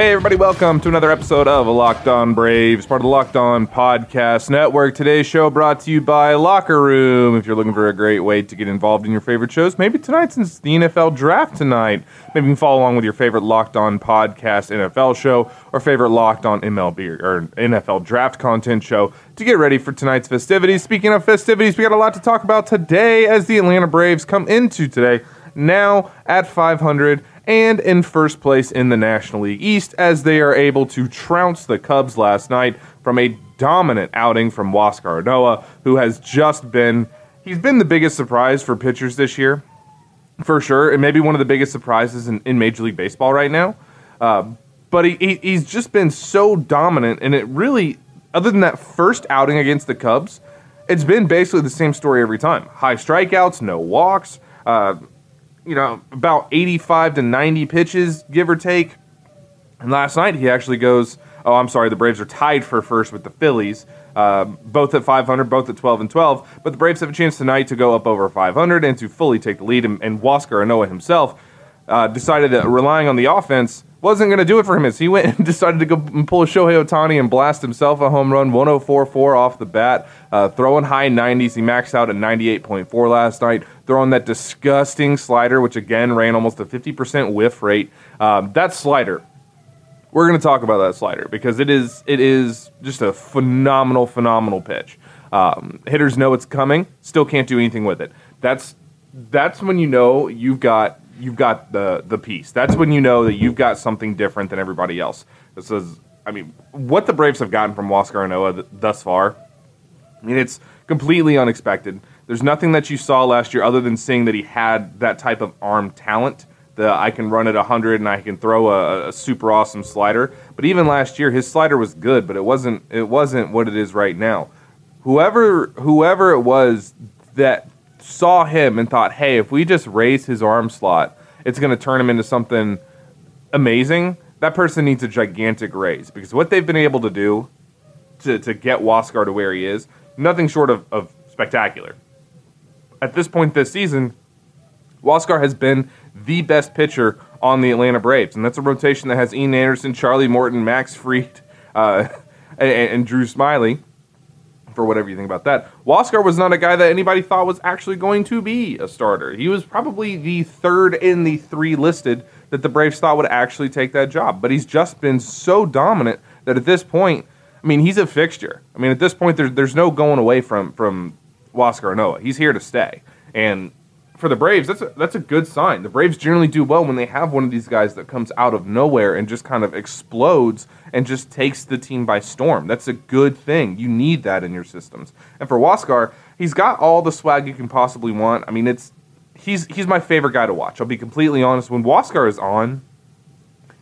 Hey, everybody, welcome to another episode of Locked On Braves, part of the Locked On Podcast Network. Today's show brought to you by Locker Room. If you're looking for a great way to get involved in your favorite shows, maybe tonight, since the NFL draft tonight, maybe you can follow along with your favorite Locked On Podcast NFL show or favorite Locked On MLB or NFL draft content show to get ready for tonight's festivities. Speaking of festivities, we got a lot to talk about today as the Atlanta Braves come into today now at 500 and in first place in the National League East as they are able to trounce the Cubs last night from a dominant outing from Huascar Ynoa, who has just been he's been the biggest surprise for pitchers this year, for sure, and maybe one of the biggest surprises in, in Major League Baseball right now. Uh, but he, he he's just been so dominant, and it really, other than that first outing against the Cubs, it's been basically the same story every time: high strikeouts, no walks. Uh, you know, about 85 to 90 pitches, give or take. And last night he actually goes, oh, I'm sorry, the Braves are tied for first with the Phillies, uh, both at 500, both at 12 and 12. But the Braves have a chance tonight to go up over 500 and to fully take the lead. And, and Huascar Ynoa himself uh, decided that relying on the offense wasn't going to do it for him. As he went and decided to go and pull Shohei Ohtani and blast himself a home run, 104.4 off the bat, uh, throwing high 90s. He maxed out at 98.4 last night, throwing that disgusting slider, which again ran almost a 50% whiff rate. Um, that slider, we're going to talk about that slider because it is it is just a phenomenal, phenomenal pitch. Um, hitters know it's coming, still can't do anything with it. That's that's when you know you've got you've got the the piece. That's when you know that you've got something different than everybody else. This is, I mean, what the Braves have gotten from Huascar Ynoa th- thus far. I mean, it's completely unexpected. There's nothing that you saw last year other than seeing that he had that type of arm talent. The I can run at 100 and I can throw a, a super awesome slider. But even last year, his slider was good, but it wasn't it wasn't what it is right now. Whoever whoever it was that saw him and thought, hey, if we just raise his arm slot, it's going to turn him into something amazing. That person needs a gigantic raise because what they've been able to do to, to get Huascar to where he is, nothing short of, of spectacular. At this point this season, Huascar has been the best pitcher on the Atlanta Braves, and that's a rotation that has Ian Anderson, Charlie Morton, Max Fried, uh, and, and Drew Smyly for whatever you think about that. Huascar was not a guy that anybody thought was actually going to be a starter. He was probably the third in the three listed that the Braves thought would actually take that job. But he's just been so dominant that at this point, I mean, he's a fixture. I mean, at this point, there's there's no going away from from Huascar Ynoa. He's here to stay. And for the Braves, that's a, that's a good sign. The Braves generally do well when they have one of these guys that comes out of nowhere and just kind of explodes and just takes the team by storm. That's a good thing. You need that in your systems. And for Huascar, he's got all the swag you can possibly want. I mean, it's he's he's my favorite guy to watch. I'll be completely honest. When Huascar is on,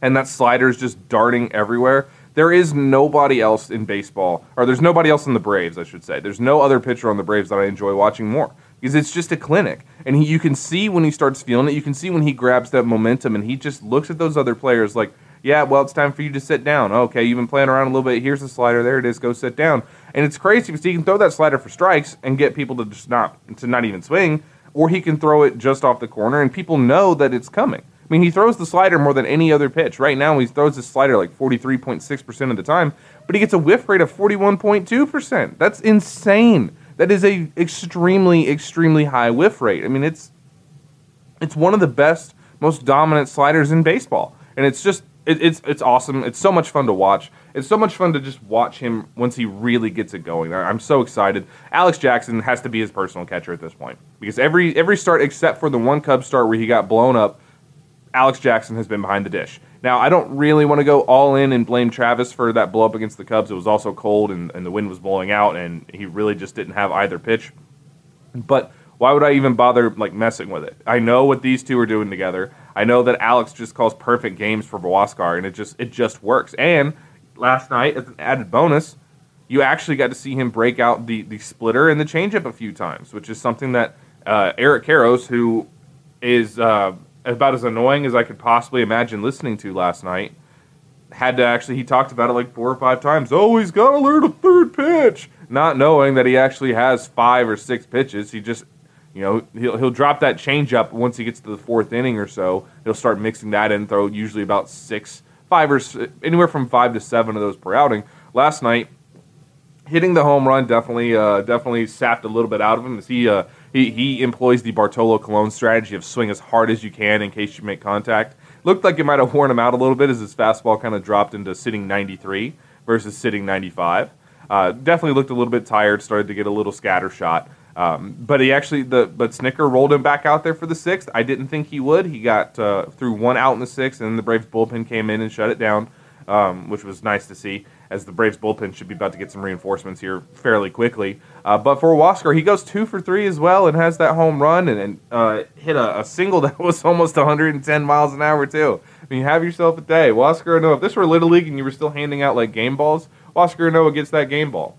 and that slider is just darting everywhere. There is nobody else in baseball, or there's nobody else in the Braves, I should say. There's no other pitcher on the Braves that I enjoy watching more because it's just a clinic, and he, you can see when he starts feeling it. You can see when he grabs that momentum, and he just looks at those other players like, "Yeah, well, it's time for you to sit down. Okay, you've been playing around a little bit. Here's the slider. There it is. Go sit down." And it's crazy because he can throw that slider for strikes and get people to just not to not even swing, or he can throw it just off the corner, and people know that it's coming. I mean, he throws the slider more than any other pitch. Right now, he throws the slider like 43.6% of the time, but he gets a whiff rate of 41.2%. That's insane. That is a extremely, extremely high whiff rate. I mean, it's it's one of the best, most dominant sliders in baseball, and it's just it, it's it's awesome. It's so much fun to watch. It's so much fun to just watch him once he really gets it going. I- I'm so excited. Alex Jackson has to be his personal catcher at this point because every every start except for the one Cubs start where he got blown up Alex Jackson has been behind the dish. Now, I don't really want to go all in and blame Travis for that blow up against the Cubs. It was also cold and, and the wind was blowing out, and he really just didn't have either pitch. But why would I even bother like messing with it? I know what these two are doing together. I know that Alex just calls perfect games for Huascar, and it just it just works. And last night, as an added bonus, you actually got to see him break out the the splitter and the changeup a few times, which is something that uh, Eric Caros, who is uh, about as annoying as I could possibly imagine listening to last night, had to actually he talked about it like four or five times. Oh, he's got to learn a third pitch, not knowing that he actually has five or six pitches. He just you know he'll he'll drop that changeup once he gets to the fourth inning or so. He'll start mixing that in, throw usually about six, five or anywhere from five to seven of those per outing. Last night, hitting the home run definitely uh, definitely sapped a little bit out of him as he uh, he he employs the Bartolo Colon strategy of swing as hard as you can in case you make contact. Looked like it might have worn him out a little bit as his fastball kind of dropped into sitting 93 versus sitting 95. Uh, definitely looked a little bit tired, started to get a little scatter shot. Um, but he actually the but Snitker rolled him back out there for the sixth. I didn't think he would. He got uh, through one out in the sixth, and then the Braves bullpen came in and shut it down, um, which was nice to see. As the Braves bullpen should be about to get some reinforcements here fairly quickly. Uh, but for Huascar, he goes two for three as well and has that home run and, and uh, hit a, a single that was almost 110 miles an hour too. I mean, you have yourself a day. Huascar Ynoa, if this were Little League and you were still handing out like game balls, Huascar Ynoa gets that game ball.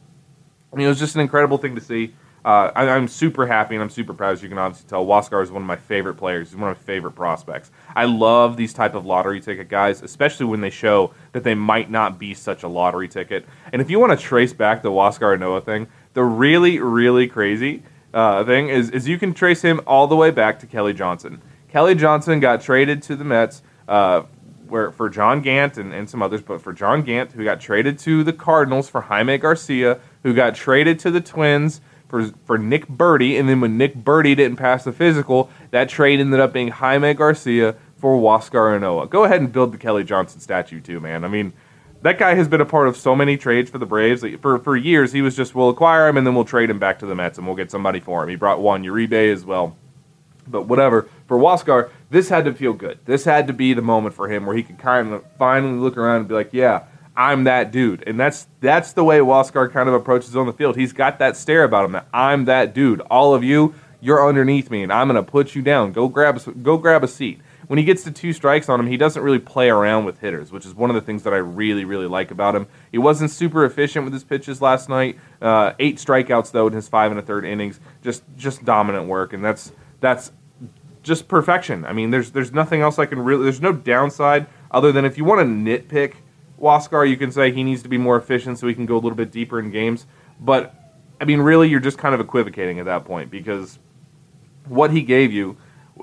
I mean, it was just an incredible thing to see. Uh, I, I'm super happy and I'm super proud, as you can obviously tell. Huascar is one of my favorite players. He's one of my favorite prospects. I love these type of lottery ticket guys, especially when they show that they might not be such a lottery ticket. And if you want to trace back the Huascar Ynoa thing, the really, really crazy uh, thing is, is you can trace him all the way back to Kelly Johnson. Kelly Johnson got traded to the Mets uh, where for John Gant and, and some others, but for John Gant, who got traded to the Cardinals for Jaime Garcia, who got traded to the Twins for for Nick Burdi, and then when Nick Burdi didn't pass the physical, that trade ended up being Jaime Garcia for Huascar Ynoa. Go ahead and build the Kelly Johnson statue too, man. I mean, that guy has been a part of so many trades for the Braves. For for years, he was just we'll acquire him and then we'll trade him back to the Mets and we'll get somebody for him. He brought Juan Uribe as well. But whatever. For Huascar, this had to feel good. This had to be the moment for him where he could kind of finally look around and be like, "Yeah, I'm that dude." And that's that's the way Huascar kind of approaches on the field. He's got that stare about him that I'm that dude. All of you, you're underneath me, and I'm gonna put you down. Go grab go grab a seat. When he gets to two strikes on him, he doesn't really play around with hitters, which is one of the things that I really, really like about him. He wasn't super efficient with his pitches last night. Uh, eight strikeouts though in his five and a third innings, just just dominant work, and that's that's just perfection. I mean, there's there's nothing else I can really. There's no downside other than if you want to nitpick Huascar, you can say he needs to be more efficient so he can go a little bit deeper in games. But I mean, really, you're just kind of equivocating at that point because what he gave you,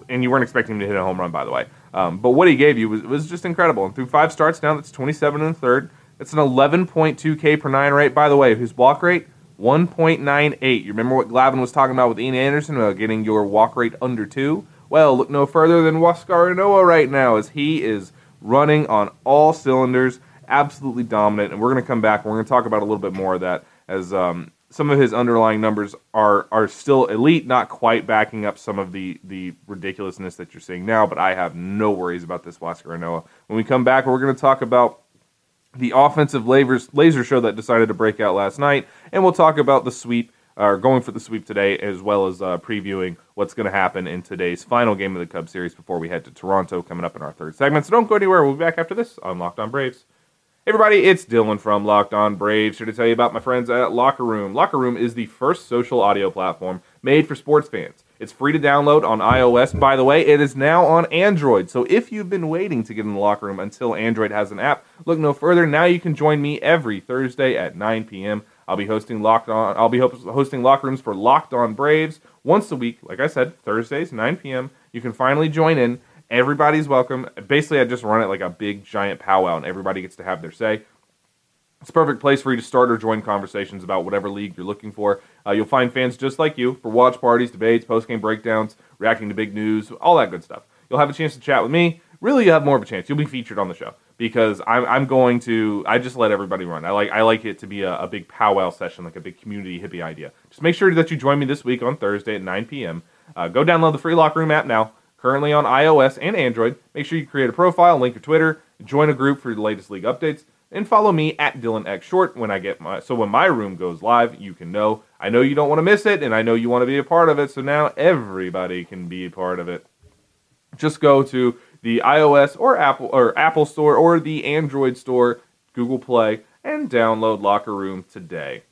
and you weren't expecting him to hit a home run, by the way. Um, but what he gave you was, was just incredible. And through five starts now, that's 27 and a third. It's an 11.2 K per nine rate. By the way, his walk rate 1.98. You remember what Glavine was talking about with Ian Anderson about getting your walk rate under two? Well, look no further than Huascar Ynoa right now, as he is running on all cylinders. Absolutely dominant. And we're going to come back. And we're going to talk about a little bit more of that as um, some of his underlying numbers are are still elite, not quite backing up some of the the ridiculousness that you're seeing now. But I have no worries about this Huascar Ynoa. When we come back, we're going to talk about the offensive lasers, laser show that decided to break out last night, and we'll talk about the sweep, or going for the sweep today, as well as uh, previewing what's going to happen in today's final game of the Cubs series before we head to Toronto coming up in our third segment. So don't go anywhere. We'll be back after this on Locked On Braves. Everybody, it's Dylan from Locked On Braves here to tell you about my friends at Locker Room. Locker Room is the first social audio platform made for sports fans. It's free to download on iOS. By the way, it is now on Android. So if you've been waiting to get in the locker room until Android has an app, look no further. Now you can join me every Thursday at 9 p.m. I'll be hosting Locked On. I'll be hosting locker rooms for Locked On Braves once a week. Like I said, Thursdays 9 p.m. You can finally join in. Everybody's welcome. Basically, I just run it like a big giant powwow, and everybody gets to have their say. It's a perfect place for you to start or join conversations about whatever league you're looking for. Uh, you'll find fans just like you for watch parties, debates, post-game breakdowns, reacting to big news, all that good stuff. You'll have a chance to chat with me. Really, you have more of a chance. You'll be featured on the show because I'm, I'm going to. I just let everybody run. I like I like it to be a, a big powwow session, like a big community hippie idea. Just make sure that you join me this week on Thursday at 9 p.m. Uh, go download the free Locker Room app now currently on iOS and Android. Make sure you create a profile, link your Twitter, join a group for the latest league updates, and follow me at Dylan X Short when I get my so when my room goes live, you can know. I know you don't want to miss it, and I know you want to be a part of it. So now everybody can be a part of it. Just go to the iOS or Apple or Apple Store or the Android Store, Google Play, and download Locker Room today.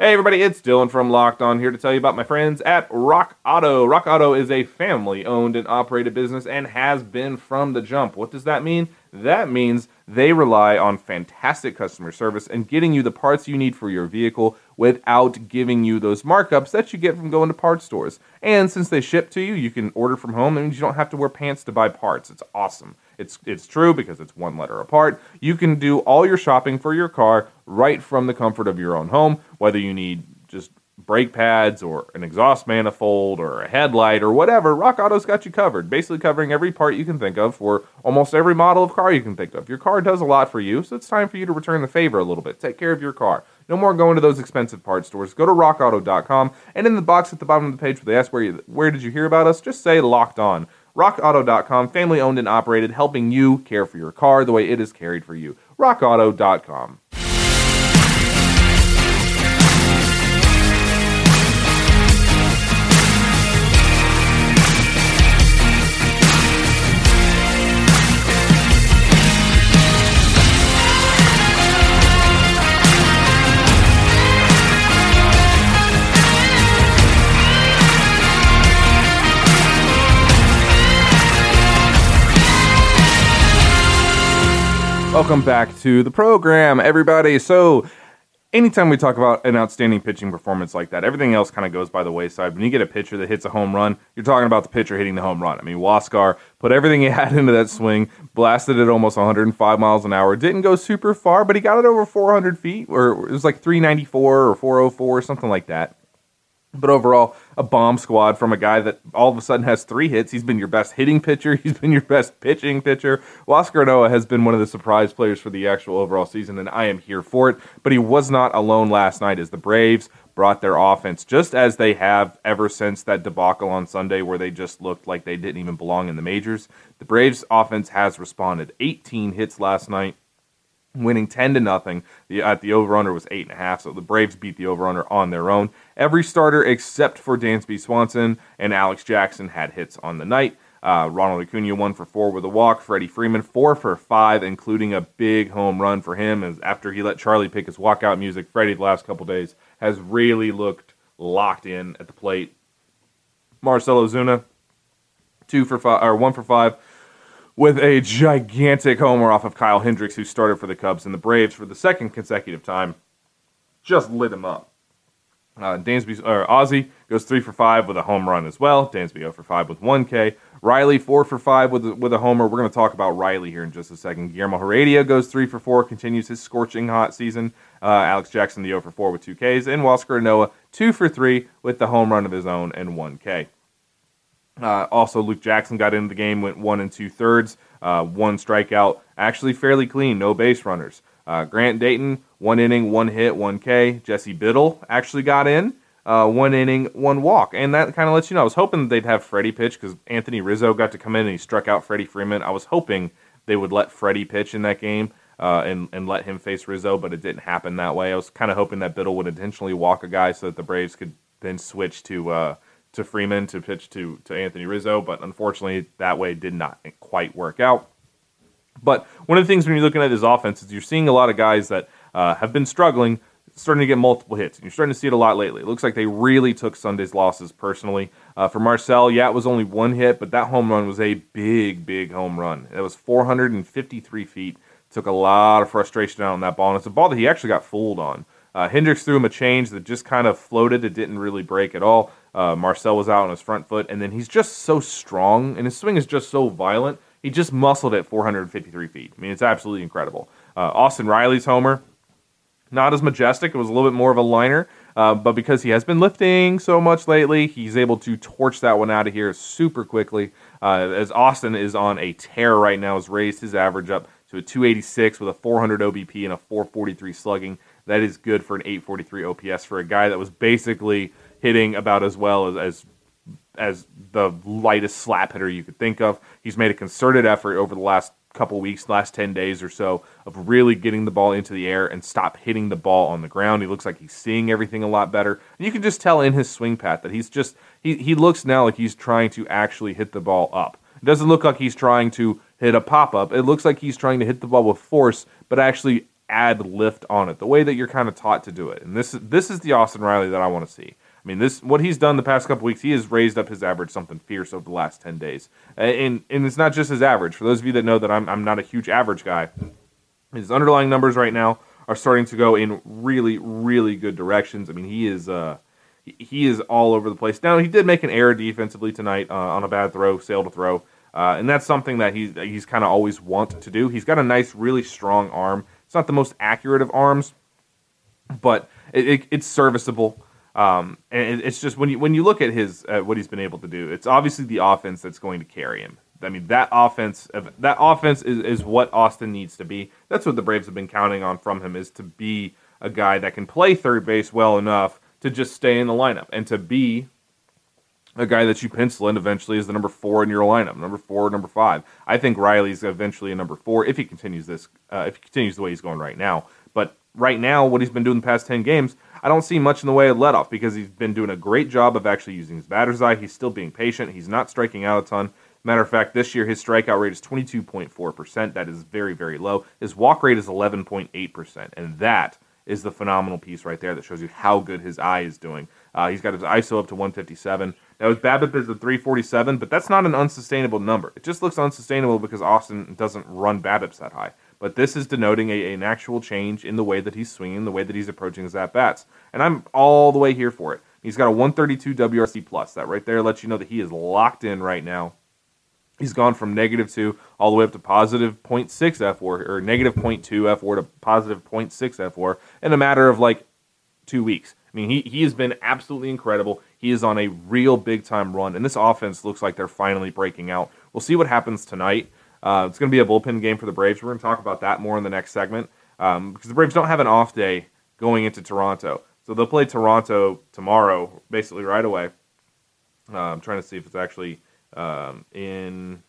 Hey everybody, it's Dylan from Locked On here to tell you about my friends at Rock Auto. Rock Auto is a family owned and operated business and has been from the jump. What does that mean? That means they rely on fantastic customer service and getting you the parts you need for your vehicle without giving you those markups that you get from going to parts stores. And since they ship to you, you can order from home. That means you don't have to wear pants to buy parts. It's awesome. It's it's true because it's one letter apart. You can do all your shopping for your car right from the comfort of your own home, whether you need just brake pads or an exhaust manifold or a headlight or whatever, Rock Auto's got you covered. Basically covering every part you can think of for almost every model of car you can think of. Your car does a lot for you, so it's time for you to return the favor a little bit. Take care of your car. No more going to those expensive parts stores. Go to rockauto.com and in the box at the bottom of the page where they ask where you, where did you hear about us, just say locked on. RockAuto.com, family owned and operated, helping you care for your car the way it is cared for you. RockAuto.com. Welcome back to the program, everybody. So, anytime we talk about an outstanding pitching performance like that, everything else kind of goes by the wayside. When you get a pitcher that hits a home run, you're talking about the pitcher hitting the home run. I mean, Huascar put everything he had into that swing, blasted it almost 105 miles an hour. Didn't go super far, but he got it over 400 feet, or it was like 394 or 404 or something like that. But overall, a bomb squad from a guy that all of a sudden has three hits. He's been your best hitting pitcher. He's been your best pitching pitcher. Huascar Ynoa has been one of the surprise players for the actual overall season, and I am here for it. But he was not alone last night as the Braves brought their offense just as they have ever since that debacle on Sunday where they just looked like they didn't even belong in the majors. The Braves offense has responded. 18 hits last night winning 10 to nothing. The at the over under was 8.5, so the Braves beat the over under on their own. Every starter except for Dansby Swanson and Alex Jackson had hits on the night. Uh, Ronald Acuna one for four with a walk. Freddie Freeman four for five, including a big home run for him. As after he let Charlie pick his walkout music, Freddie the last couple days has really looked locked in at the plate. Marcell Ozuna two for five or one for five with a gigantic homer off of Kyle Hendricks, who started for the Cubs and the Braves for the second consecutive time. Just lit him up. Uh, Dansby or Ozzie goes three for five with a home run as well. Dansby 0 for five with one K. Riley four for five with with a homer. We're going to talk about Riley here in just a second. Guillermo Heredia goes three for four, continues his scorching hot season. Uh, Alex Jackson the 0 for four with two Ks, and Huascar Ynoa two for three with the home run of his own and one K. Uh, also, Luke Jackson got into the game, went one and two thirds. uh, one strikeout, actually fairly clean, no base runners. Uh, Grant Dayton, one inning, one hit, one K. Jesse Biddle actually got in, uh, one inning, one walk, and that kind of lets you know. I was hoping they'd have Freddie pitch because Anthony Rizzo got to come in and he struck out Freddie Freeman. I was hoping they would let Freddie pitch in that game uh, and and let him face Rizzo, but it didn't happen that way. I was kind of hoping that Biddle would intentionally walk a guy so that the Braves could then switch to uh, to Freeman to pitch to to Anthony Rizzo, but unfortunately that way did not quite work out. But one of the things when you're looking at his offense is you're seeing a lot of guys that uh, have been struggling, starting to get multiple hits. And you're starting to see it a lot lately. It looks like they really took Sunday's losses personally. Uh, for Marcell, yeah, it was only one hit, but that home run was a big, big home run. It was 453 feet. Took a lot of frustration out on that ball, and it's a ball that he actually got fooled on. Uh, Hendricks threw him a change that just kind of floated. It didn't really break at all. Uh, Marcell was out on his front foot, and then he's just so strong, and his swing is just so violent. He just muscled it 453 feet. I mean, it's absolutely incredible. Uh, Austin Riley's homer, not as majestic. It was a little bit more of a liner, uh, but because he has been lifting so much lately, he's able to torch that one out of here super quickly. Uh, as Austin is on a tear right now, has raised his average up to a 286 with a 400 OBP and a 443 slugging. That is good for an 843 OPS for a guy that was basically hitting about as well as, as as the lightest slap hitter you could think of. He's made a concerted effort over the last couple weeks, last 10 days or so, of really getting the ball into the air and stop hitting the ball on the ground. He looks like he's seeing everything a lot better. And you can just tell in his swing path that he's just, he, he looks now like he's trying to actually hit the ball up. It doesn't look like he's trying to hit a pop up. It looks like he's trying to hit the ball with force, but actually add lift on it, the way that you're kind of taught to do it. And this, this is the Austin Riley that I want to see. I mean, this what he's done the past couple weeks. He has raised up his average something fierce over the last ten days, and and it's not just his average. For those of you that know that I'm I'm not a huge average guy, his underlying numbers right now are starting to go in really really good directions. I mean, he is uh he is all over the place. Now he did make an error defensively tonight uh, on a bad throw, sail to throw, uh, and that's something that he's he's kind of always want to do. He's got a nice, really strong arm. It's not the most accurate of arms, but it, it, it's serviceable. Um, and it's just when you when you look at his what he's been able to do, it's obviously the offense that's going to carry him. I mean that offense that offense is, is what Austin needs to be. That's what the Braves have been counting on from him is to be a guy that can play third base well enough to just stay in the lineup and to be a guy that you pencil in eventually as the number four in your lineup, number four, number five. I think Riley's eventually a number four if he continues this, uh, if he continues the way he's going right now. But right now, what he's been doing the past ten games, I don't see much in the way of let off because he's been doing a great job of actually using his batter's eye. He's still being patient. He's not striking out a ton. Matter of fact, this year his strikeout rate is 22.4%. That is very, very low. His walk rate is 11.8%. And that is the phenomenal piece right there that shows you how good his eye is doing. Uh, he's got his ISO up to 157. Now his BABIP is at 347, but that's not an unsustainable number. It just looks unsustainable because Austin doesn't run BABIPs that high but this is denoting a, an actual change in the way that he's swinging, the way that he's approaching his at bats, and I'm all the way here for it. He's got a 132 WRC plus. That right there lets you know that he is locked in right now. He's gone from negative two all the way up to positive 0.6 F4 or negative 0.2 F4 to positive 0.6 F4 in a matter of like two weeks. I mean, he, he has been absolutely incredible. He is on a real big time run, and this offense looks like they're finally breaking out. We'll see what happens tonight. Uh, it's going to be a bullpen game for the Braves. We're going to talk about that more in the next segment um, because the Braves don't have an off day going into Toronto. So they'll play Toronto tomorrow, basically right away. Uh, I'm trying to see if it's actually um, in.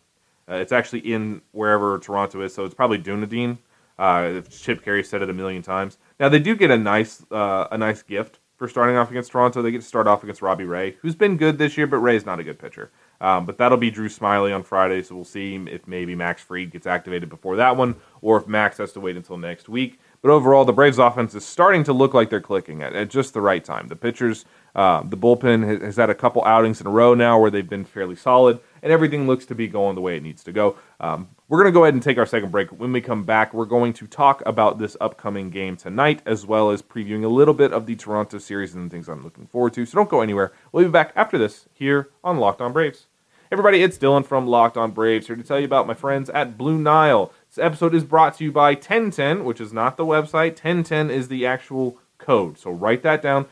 Uh, it's actually in wherever Toronto is, so it's probably Dunedin. Uh, Chip Caray said it a million times. Now they do get a nice uh, a nice gift for starting off against Toronto. They get to start off against Robbie Ray, who's been good this year, but Ray's not a good pitcher. Um, but that'll be Drew Smyly on Friday, so we'll see if maybe Max Fried gets activated before that one, or if Max has to wait until next week. But overall, the Braves' offense is starting to look like they're clicking at, at just the right time. The pitchers, uh, the bullpen has, has, had a couple outings in a row now where they've been fairly solid, and everything looks to be going the way it needs to go. Um, we're going to go ahead and take our second break. When we come back, we're going to talk about this upcoming game tonight, as well as previewing a little bit of the Toronto series and things I'm looking forward to. So don't go anywhere. We'll be back after this here on Locked On Braves. Everybody, it's Dylan from Locked On Braves here to tell you about my friends at Blue Nile. This episode is brought to you by 1010, which is not the website. 1010 is the actual code. So write that down.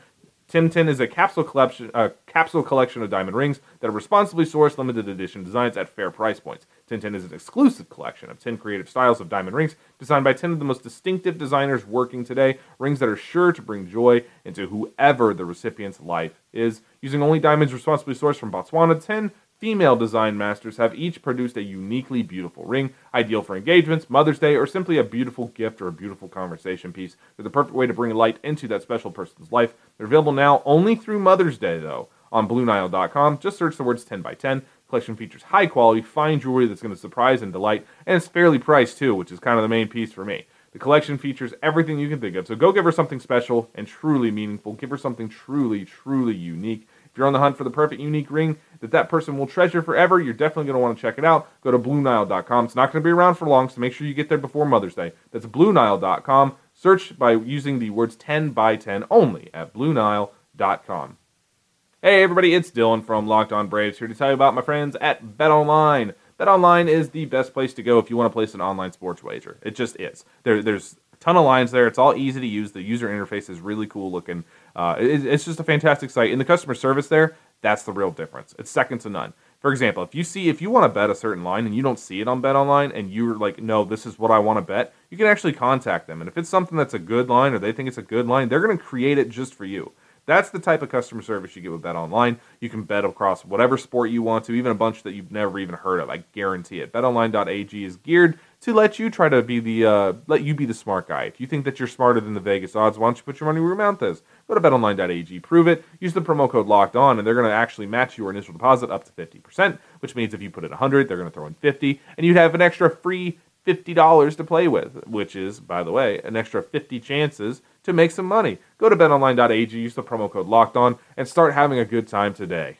1010 is a capsule collection, a capsule collection of diamond rings that are responsibly sourced, limited edition designs at fair price points. 1010 is an exclusive collection of 10 creative styles of diamond rings designed by 10 of the most distinctive designers working today. Rings that are sure to bring joy into whoever the recipient's life is. Using only diamonds responsibly sourced from Botswana, 10 female design masters have each produced a uniquely beautiful ring, ideal for engagements, Mother's Day, or simply a beautiful gift or a beautiful conversation piece. They're the perfect way to bring light into that special person's life. They're available now only through Mother's Day, though, on BlueNile.com. Just search the words 10 by 10 collection features high quality, fine jewelry that's going to surprise and delight, and it's fairly priced too, which is kind of the main piece for me. The collection features everything you can think of, so go give her something special and truly meaningful. Give her something truly, truly unique. If you're on the hunt for the perfect unique ring that that person will treasure forever, you're definitely going to want to check it out. Go to BlueNile.com. It's not going to be around for long, so make sure you get there before Mother's Day. That's BlueNile.com. Search by using the words 10 by 10 only at BlueNile.com. Hey everybody, it's Dylan from Locked On Braves here to tell you about my friends at BetOnline. BetOnline is the best place to go if you want to place an online sports wager. It just is. There, there's ton of lines there. It's all easy to use. The user interface is really cool looking. Uh, it- it's just a fantastic site, and the customer service there, that's the real difference. It's second to none. For example, if you see if you want to bet a certain line and you don't see it on BetOnline and you're like, no, this is what I want to bet, you can actually contact them. And if it's something that's a good line or they think it's a good line, they're going to create it just for you. That's the type of customer service you get with Bet Online. You can bet across whatever sport you want to, even a bunch that you've never even heard of. I guarantee it. BetOnline.ag is geared to let you try to be the uh, let you be the smart guy. If you think that you're smarter than the Vegas odds, why don't you put your money where your mouth is? Go to BetOnline.ag, prove it. Use the promo code Locked On, and they're going to actually match your initial deposit up to fifty percent. Which means if you put in hundred, they're going to throw in fifty, and you'd have an extra free fifty dollars to play with, which is, by the way, an extra fifty chances to make some money. Go to betonline.ag, use the promo code locked on, and start having a good time today.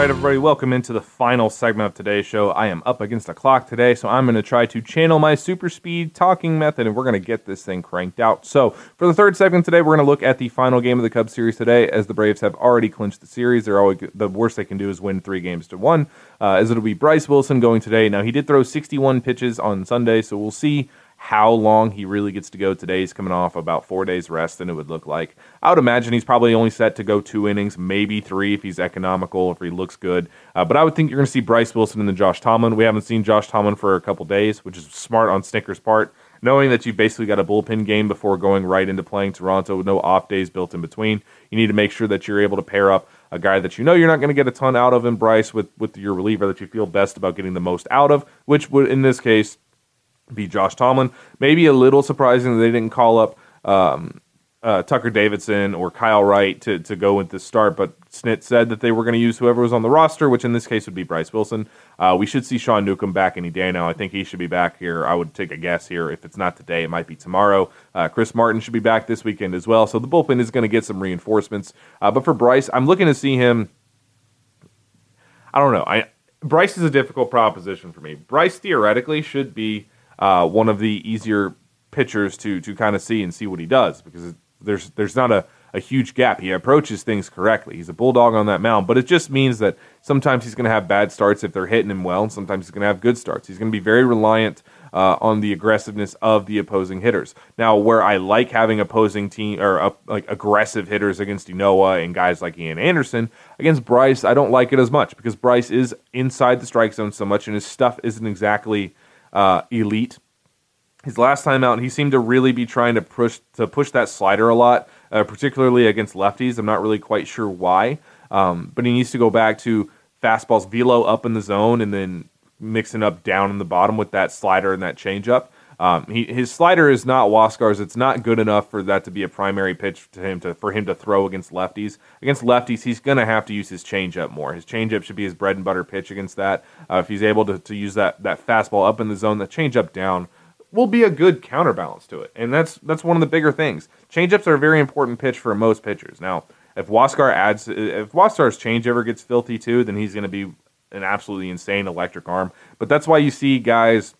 Right, everybody, welcome into the final segment of today's show. I am up against the clock today, so I'm going to try to channel my super speed talking method, and we're going to get this thing cranked out. So, for the third segment today, we're going to look at the final game of the Cubs series today, as the Braves have already clinched the series. They're always the worst they can do is win three games to one. Uh, as it'll be Bryce Wilson going today. Now, he did throw 61 pitches on Sunday, so we'll see how long he really gets to go today. He's coming off about four days rest, and it would look like. I would imagine he's probably only set to go two innings, maybe three if he's economical, if he looks good. Uh, but I would think you're going to see Bryce Wilson and then Josh Tomlin. We haven't seen Josh Tomlin for a couple days, which is smart on Snitker's part. Knowing that you've basically got a bullpen game before going right into playing Toronto with no off days built in between, you need to make sure that you're able to pair up a guy that you know you're not going to get a ton out of in Bryce with, with your reliever that you feel best about getting the most out of, which would, in this case, be Josh Tomlin. Maybe a little surprising that they didn't call up um, uh, Tucker Davidson or Kyle Wright to, to go with the start, but Snit said that they were going to use whoever was on the roster, which in this case would be Bryce Wilson. Uh, we should see Sean Newcomb back any day now. I think he should be back here. I would take a guess here. If it's not today, it might be tomorrow. Uh, Chris Martin should be back this weekend as well. So the bullpen is going to get some reinforcements. Uh, but for Bryce, I'm looking to see him. I don't know. I Bryce is a difficult proposition for me. Bryce theoretically should be uh, one of the easier pitchers to to kind of see and see what he does because there's there's not a, a huge gap. He approaches things correctly. He's a bulldog on that mound, but it just means that sometimes he's going to have bad starts if they're hitting him well, and sometimes he's going to have good starts. He's going to be very reliant uh, on the aggressiveness of the opposing hitters. Now, where I like having opposing team or uh, like aggressive hitters against Ynoa and guys like Ian Anderson against Bryce, I don't like it as much because Bryce is inside the strike zone so much, and his stuff isn't exactly uh, elite. His last time out, he seemed to really be trying to push to push that slider a lot, uh, particularly against lefties. I'm not really quite sure why, um, but he needs to go back to fastballs velo up in the zone and then mixing up down in the bottom with that slider and that changeup. Um, he, his slider is not Huascar's. It's not good enough for that to be a primary pitch to him to for him to throw against lefties. Against lefties, he's going to have to use his changeup more. His changeup should be his bread and butter pitch against that. Uh, if he's able to, to use that that fastball up in the zone, the changeup down will be a good counterbalance to it. And that's that's one of the bigger things. Changeups are a very important pitch for most pitchers. Now, if Huascar adds if Huascar's change ever gets filthy too, then he's going to be an absolutely insane electric arm. But that's why you see guys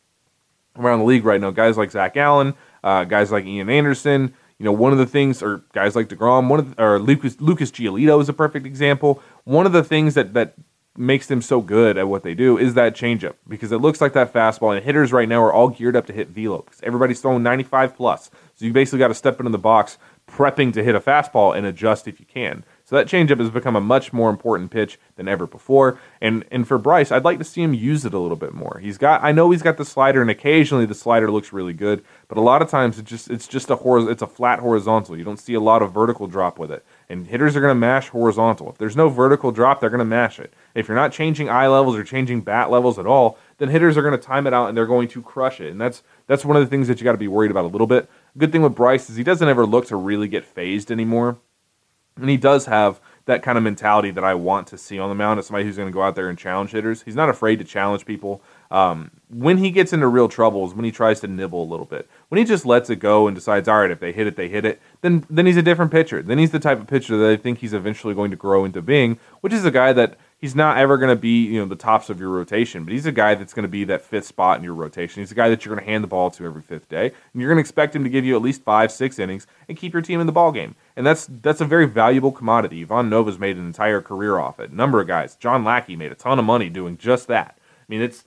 around the league right now. Guys like Zac Gallen, uh, guys like Ian Anderson. You know, one of the things, or guys like Degrom, one of the, or Lucas Lucas Giolito is a perfect example. One of the things that that makes them so good at what they do is that changeup because it looks like that fastball. And hitters right now are all geared up to hit velo because everybody's throwing 95 plus. So you basically got to step into the box prepping to hit a fastball and adjust if you can. So that changeup has become a much more important pitch than ever before. And and for Bryce, I'd like to see him use it a little bit more. He's got I know he's got the slider and occasionally the slider looks really good, but a lot of times it just it's just a horiz- it's a flat horizontal. You don't see a lot of vertical drop with it. And hitters are going to mash horizontal. If there's no vertical drop, they're going to mash it. If you're not changing eye levels or changing bat levels at all, then hitters are going to time it out and they're going to crush it. And that's that's one of the things that you got to be worried about a little bit. Good thing with Bryce is he doesn't ever look to really get phased anymore. And he does have that kind of mentality that I want to see on the mound as somebody who's going to go out there and challenge hitters. He's not afraid to challenge people. Um, when he gets into real trouble is when he tries to nibble a little bit. When he just lets it go and decides, all right, if they hit it, they hit it. Then then he's a different pitcher. Then he's the type of pitcher that I think he's eventually going to grow into being, which is a guy that he's not ever going to be, you know, the tops of your rotation, but he's a guy that's going to be that fifth spot in your rotation. He's a guy that you're going to hand the ball to every fifth day, and you're going to expect him to give you at least five, six innings and keep your team in the ball game. And that's that's a very valuable commodity. Ivan Nova's made an entire career off it. A number of guys, John Lackey made a ton of money doing just that. I mean, it's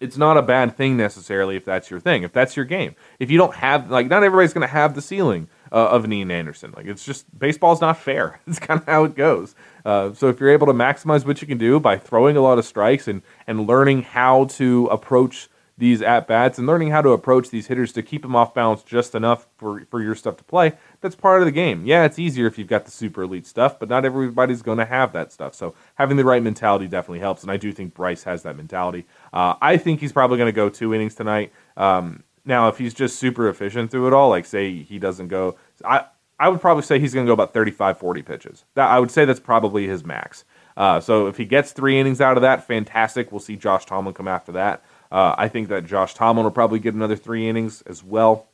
it's not a bad thing necessarily if that's your thing, if that's your game. If you don't have like, not everybody's going to have the ceiling uh, of an Ian Anderson. Like it's just baseball's not fair. It's kind of how it goes. Uh, so if you're able to maximize what you can do by throwing a lot of strikes and and learning how to approach these at bats and learning how to approach these hitters to keep them off balance just enough for for your stuff to play, that's part of the game. Yeah, it's easier if you've got the super elite stuff, but not everybody's going to have that stuff. So having the right mentality definitely helps, and I do think Bryce has that mentality. Uh, I think he's probably going to go two innings tonight. Um, now, if he's just super efficient through it all, like say he doesn't go, I I would probably say he's going to go about 35, 40 pitches. That I would say that's probably his max. Uh, so if he gets three innings out of that, fantastic. We'll see Josh Tomlin come after that. Uh, I think that Josh Tomlin will probably get another three innings as well,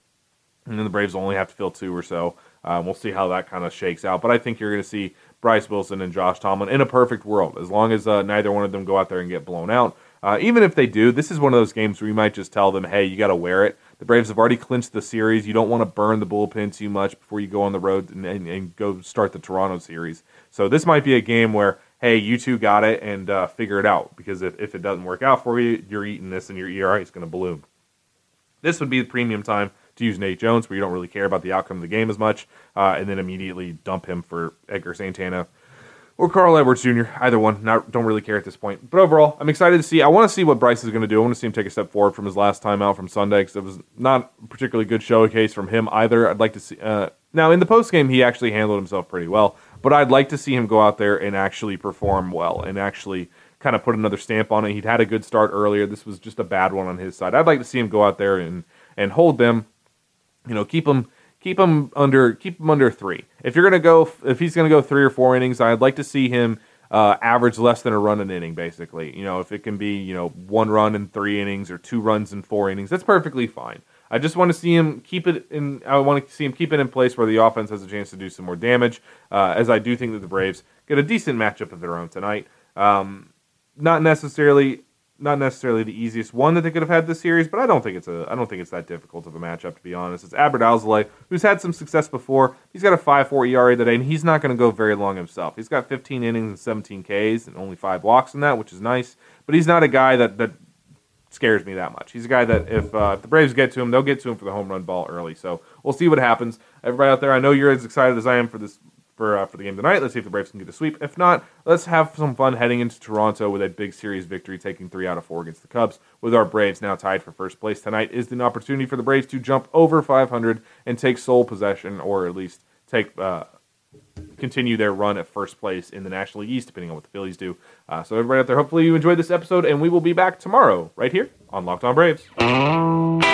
and then the Braves will only have to fill two or so. Uh, we'll see how that kind of shakes out. But I think you're going to see Bryce Wilson and Josh Tomlin in a perfect world, as long as uh, neither one of them go out there and get blown out. Uh, even if they do, this is one of those games where you might just tell them, "Hey, you got to wear it." The Braves have already clinched the series. You don't want to burn the bullpen too much before you go on the road and, and, and go start the Toronto series. So this might be a game where, hey, you two got it and uh, figure it out. Because if, if it doesn't work out for you, you're eating this and your ERA is going to balloon. This would be the premium time to use Nate Jones, where you don't really care about the outcome of the game as much, uh, and then immediately dump him for Edgar Santana or Carl Edwards Jr. Either one. Not don't really care at this point. But overall, I'm excited to see. I want to see what Bryce is going to do. I want to see him take a step forward from his last time out from Sunday because it was not a particularly good showcase from him either. I'd like to see. Uh, now in the post game, he actually handled himself pretty well, but I'd like to see him go out there and actually perform well and actually kind of put another stamp on it. He'd had a good start earlier. This was just a bad one on his side. I'd like to see him go out there and and hold them. You know, keep them keep him under keep him under three. If you're gonna go, if he's gonna go three or four innings, I'd like to see him uh, average less than a run an inning. Basically, you know, if it can be you know one run in three innings or two runs in four innings, that's perfectly fine. I just want to see him keep it in. I want to see him keep it in place where the offense has a chance to do some more damage. Uh, as I do think that the Braves get a decent matchup of their own tonight. Um, not necessarily not necessarily the easiest one that they could have had this series, but I don't think it's a I don't think it's that difficult of a matchup to be honest. It's Albert Alzolay, who's had some success before. He's got a 5-4 ERA today, and he's not going to go very long himself. He's got 15 innings and 17 Ks and only five walks in that, which is nice. But he's not a guy that that scares me that much. He's a guy that if, uh, if the Braves get to him, they'll get to him for the home run ball early. So we'll see what happens. Everybody out there, I know you're as excited as I am for this for uh, for the game tonight. Let's see if the Braves can get a sweep. If not, let's have some fun heading into Toronto with a big series victory, taking three out of four against the Cubs. With our Braves now tied for first place tonight, is an opportunity for the Braves to jump over 500 and take sole possession, or at least take. Uh, continue their run at first place in the National League East, depending on what the Phillies do. Uh, so, everybody out there, hopefully you enjoyed this episode, and we will be back tomorrow right here on Locked On Braves.